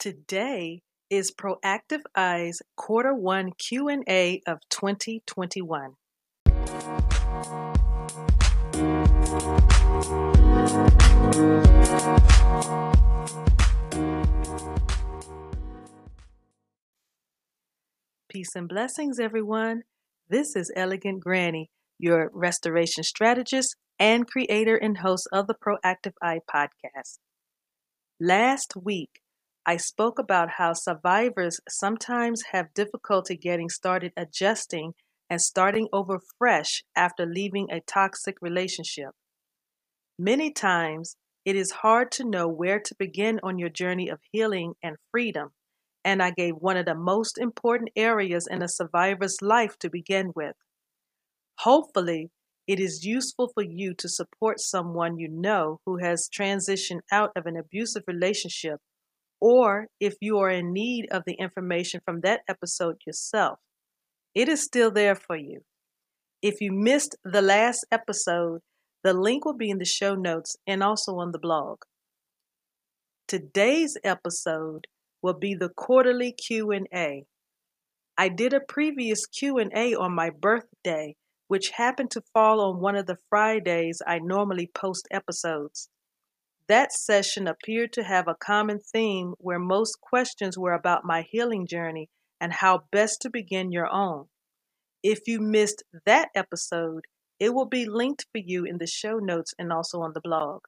Today is Proactive Eyes Quarter 1 Q&A of 2021. Peace and blessings, everyone. This is Elegant Granny, your restoration strategist and creator and host of the Proactive Eye podcast. Last week, I spoke about how survivors sometimes have difficulty getting started adjusting and starting over fresh after leaving a toxic relationship. Many times, it is hard to know where to begin on your journey of healing and freedom, and I gave one of the most important areas in a survivor's life to begin with. Hopefully, it is useful for you to support someone you know who has transitioned out of an abusive relationship or if you are in need of the information from that episode yourself. It is still there for you. If you missed the last episode, the link will be in the show notes and also on the blog. Today's episode will be the quarterly Q&A. I did a previous Q&A on my birthday, which happened to fall on one of the Fridays I normally post episodes. That session appeared to have a common theme where most questions were about my healing journey and how best to begin your own. If you missed that episode, it will be linked for you in the show notes and also on the blog.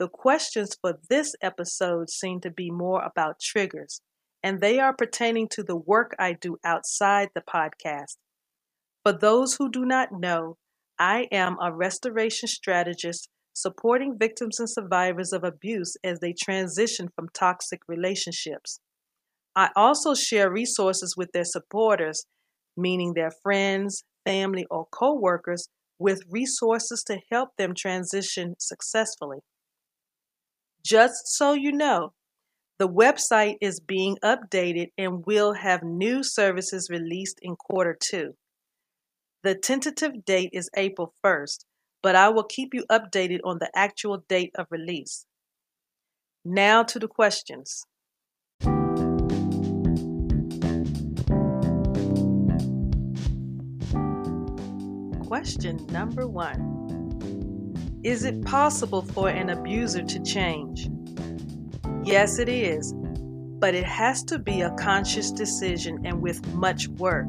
The questions for this episode seem to be more about triggers, and they are pertaining to the work I do outside the podcast. For those who do not know, I am a restoration strategist supporting victims and survivors of abuse as they transition from toxic relationships. I also share resources with their supporters, meaning their friends, family, or coworkers, with resources to help them transition successfully. Just so you know, the website is being updated and will have new services released in quarter two. The tentative date is April 1st, but I will keep you updated on the actual date of release. Now to the questions. Question number one Is it possible for an abuser to change? Yes, it is, but it has to be a conscious decision and with much work.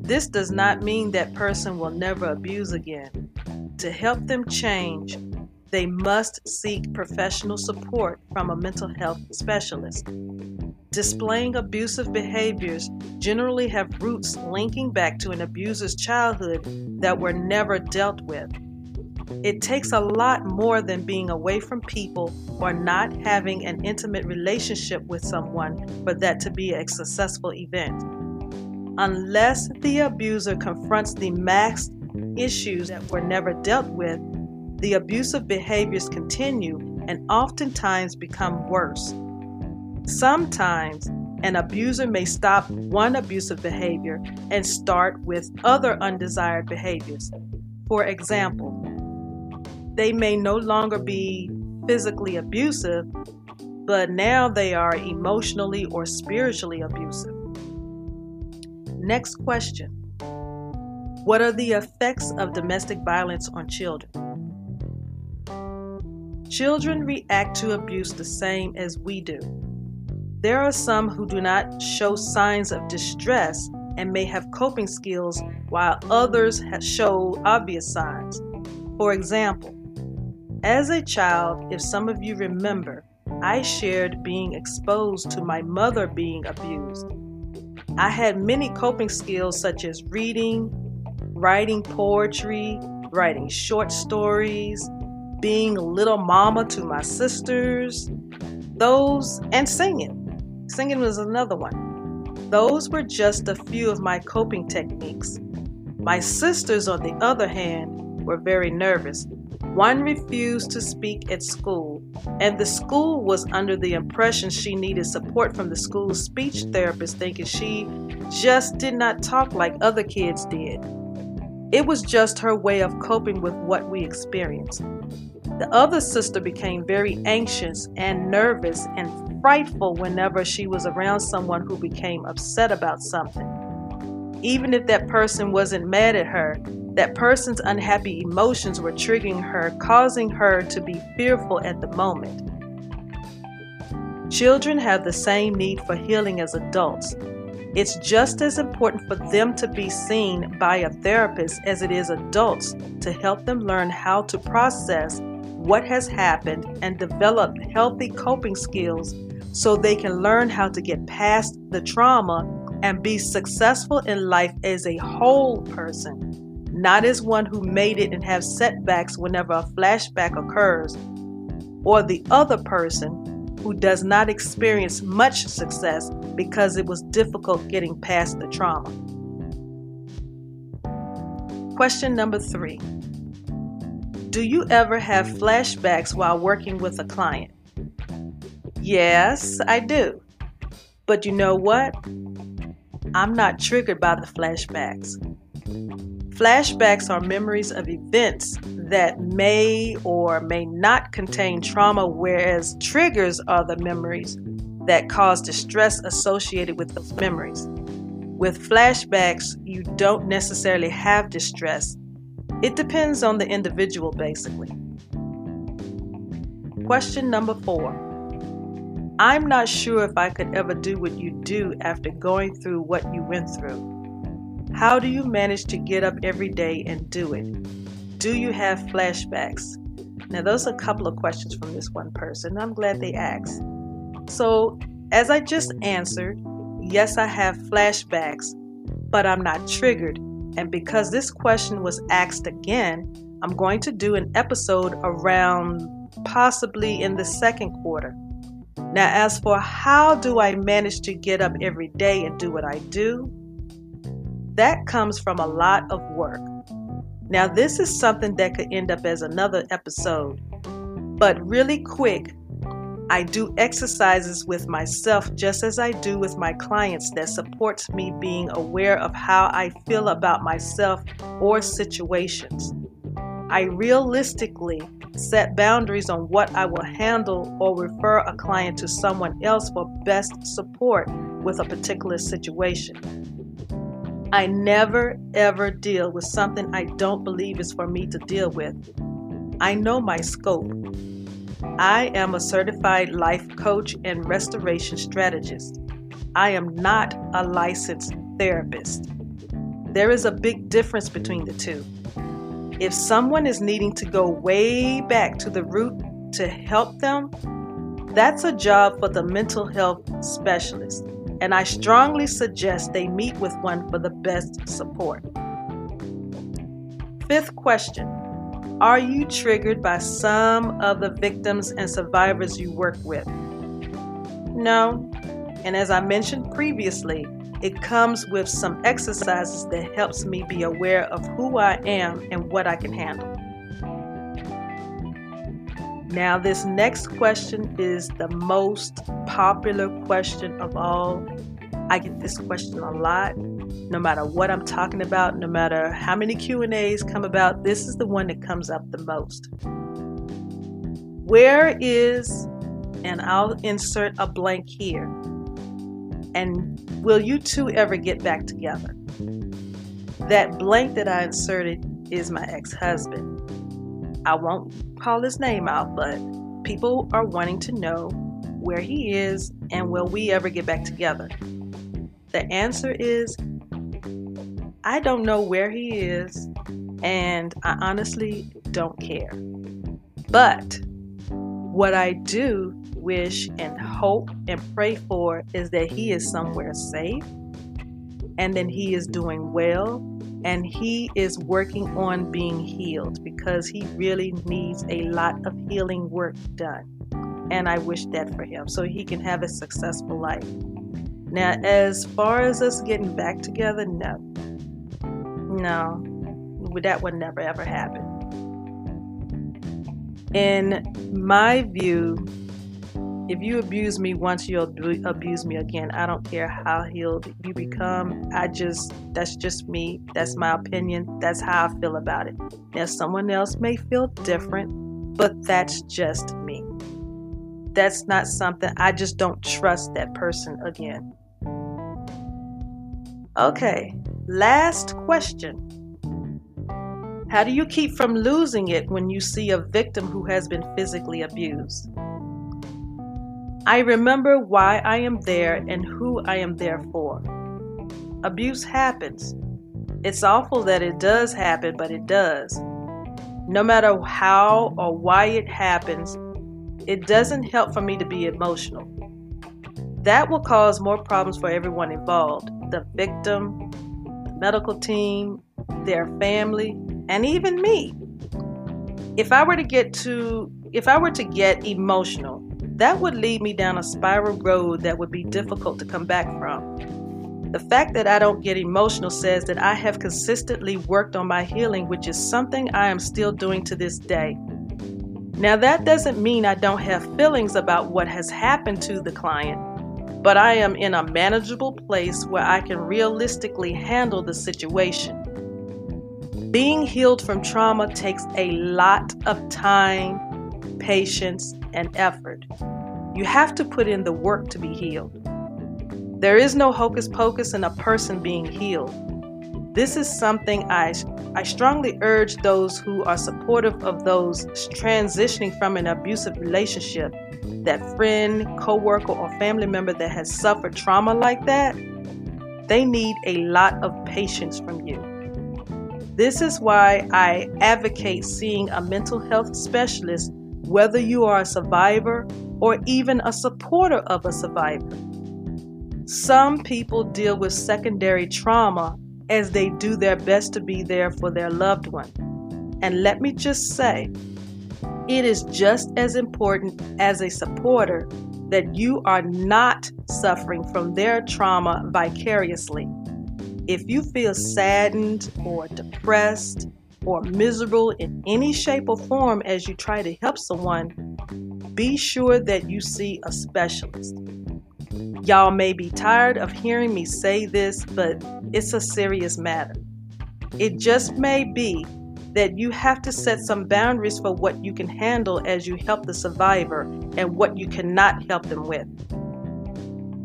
This does not mean that person will never abuse again. To help them change, they must seek professional support from a mental health specialist. Displaying abusive behaviors generally have roots linking back to an abuser's childhood that were never dealt with. It takes a lot more than being away from people or not having an intimate relationship with someone for that to be a successful event. Unless the abuser confronts the masked issues that were never dealt with, the abusive behaviors continue and oftentimes become worse. Sometimes an abuser may stop one abusive behavior and start with other undesired behaviors. For example, they may no longer be physically abusive, but now they are emotionally or spiritually abusive. Next question what are the effects of domestic violence on children? Children react to abuse the same as we do. There are some who do not show signs of distress and may have coping skills, while others show obvious signs. For example, as a child, if some of you remember, I shared being exposed to my mother being abused. I had many coping skills such as reading, writing poetry, writing short stories, being a little mama to my sisters, those, and singing. Singing was another one. Those were just a few of my coping techniques. My sisters, on the other hand, were very nervous. One refused to speak at school, and the school was under the impression she needed support from the school's speech therapist, thinking she just did not talk like other kids did. It was just her way of coping with what we experienced. The other sister became very anxious and nervous and frightful whenever she was around someone who became upset about something. Even if that person wasn't mad at her, that person's unhappy emotions were triggering her, causing her to be fearful at the moment. Children have the same need for healing as adults. It's just as important for them to be seen by a therapist as it is adults to help them learn how to process what has happened and develop healthy coping skills so they can learn how to get past the trauma and be successful in life as a whole person, not as one who made it and have setbacks whenever a flashback occurs, or the other person who does not experience much success because it was difficult getting past the trauma. Question number three Do you ever have hmm. flashbacks while working with a client? Yes, I do. But you know what? I'm not triggered by the flashbacks. Flashbacks are memories of events that may or may not contain trauma, whereas triggers are the memories that cause distress associated with those memories. With flashbacks, you don't necessarily have distress. It depends on the individual, basically. Question number four I'm not sure if I could ever do what you do after going through what you went through. How do you manage to get up every day and do it? Do you have flashbacks? Now, those are a couple of questions from this one person. I'm glad they asked. So, as I just answered, yes, I have flashbacks, but I'm not triggered. And because this question was asked again, I'm going to do an episode around possibly in the second quarter. Now, as for how do I manage to get up every day and do what I do, that comes from a lot of work. Now, this is something that could end up as another episode, but really quick, I do exercises with myself just as I do with my clients that supports me being aware of how I feel about myself or situations. I realistically set boundaries on what I will handle or refer a client to someone else for best support with a particular situation. I never ever deal with something I don't believe is for me to deal with. I know my scope. I am a certified life coach and restoration strategist. I am not a licensed therapist. There is a big difference between the two. If someone is needing to go way back to the root to help them, that's a job for the mental health specialist, and I strongly suggest they meet with one for the best support. Fifth question Are you triggered by some of the victims and survivors you work with? No. And as I mentioned previously, it comes with some exercises that helps me be aware of who I am and what I can handle. Now, this next question is the most popular question of all. I get this question a lot. No matter what I'm talking about, no matter how many Q&As come about, this is the one that comes up the most. Where is and I'll insert a blank here and will you two ever get back together? That blank that I inserted is my ex husband. I won't call his name out, but people are wanting to know where he is and will we ever get back together? The answer is I don't know where he is, and I honestly don't care. But what I do wish and hope and pray for is that he is somewhere safe and then he is doing well and he is working on being healed because he really needs a lot of healing work done. And I wish that for him so he can have a successful life. Now, as far as us getting back together, no. No, that would never ever happen. In my view, if you abuse me once, you'll abuse me again. I don't care how healed you become. I just, that's just me. That's my opinion. That's how I feel about it. Now, someone else may feel different. but that's just me. That's not something I just don't trust that person again. Okay, last question. How do you keep from losing it when you see a victim who has been physically abused? I remember why I am there and who I am there for. Abuse happens. It's awful that it does happen, but it does. No matter how or why it happens, it doesn't help for me to be emotional. That will cause more problems for everyone involved the victim, medical team, their family, and even me. If I were to get to if I were to get emotional, that would lead me down a spiral road that would be difficult to come back from. The fact that I don't get emotional says that I have consistently worked on my healing, which is something I am still doing to this day. Now, that doesn't mean I don't have feelings about what has happened to the client, but I am in a manageable place where I can realistically handle the situation. Being healed from trauma takes a lot of time, patience, and effort. You have to put in the work to be healed. There is no hocus pocus in a person being healed. This is something I, I strongly urge those who are supportive of those transitioning from an abusive relationship, that friend, coworker, or family member that has suffered trauma like that, they need a lot of patience from you. This is why I advocate seeing a mental health specialist, whether you are a survivor or even a supporter of a survivor. Some people deal with secondary trauma as they do their best to be there for their loved one. And let me just say, it is just as important as a supporter that you are not suffering from their trauma vicariously. If you feel saddened or depressed or miserable in any shape or form as you try to help someone, be sure that you see a specialist. Y'all may be tired of hearing me say this, but it's a serious matter. It just may be that you have to set some boundaries for what you can handle as you help the survivor and what you cannot help them with.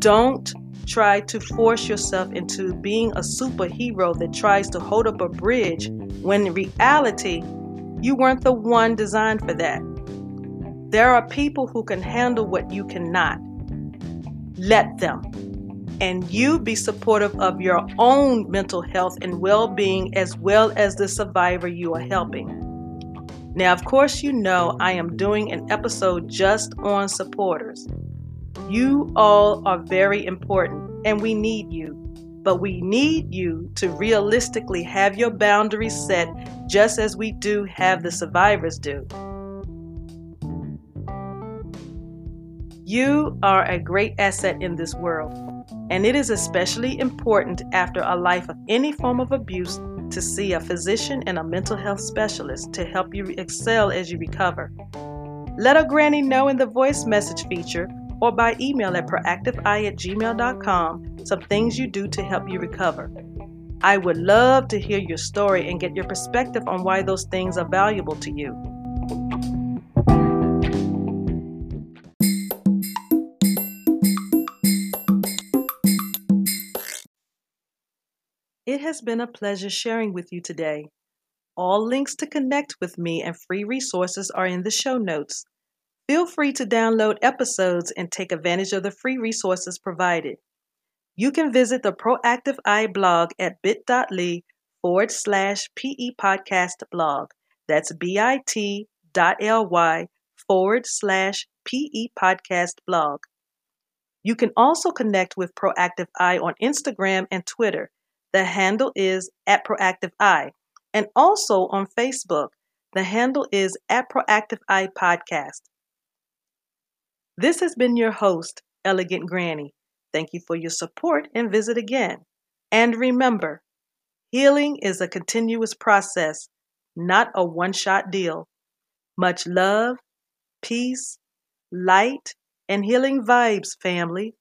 Don't try to force yourself into being a superhero that tries to hold up a bridge when in reality, you weren't the one designed for that. There are people who can handle what you cannot. Let them. And you be supportive of your own mental health and well being as well as the survivor you are helping. Now, of course, you know I am doing an episode just on supporters. You all are very important and we need you. But we need you to realistically have your boundaries set just as we do have the survivors do. You are a great asset in this world, and it is especially important after a life of any form of abuse to see a physician and a mental health specialist to help you excel as you recover. Let a granny know in the voice message feature or by email at proactiveeye at gmail.com some things you do to help you recover. I would love to hear your story and get your perspective on why those things are valuable to you. It has been a pleasure sharing with you today. All links to connect with me and free resources are in the show notes. Feel free to download episodes and take advantage of the free resources provided. You can visit the Proactive Eye blog at bit.ly forward slash PE podcast blog. That's bit.ly forward slash PE podcast blog. You can also connect with Proactive Eye on Instagram and Twitter. The handle is at Proactive Eye. And also on Facebook, the handle is at Proactive Eye Podcast. This has been your host, Elegant Granny. Thank you for your support and visit again. And remember, healing is a continuous process, not a one shot deal. Much love, peace, light, and healing vibes, family.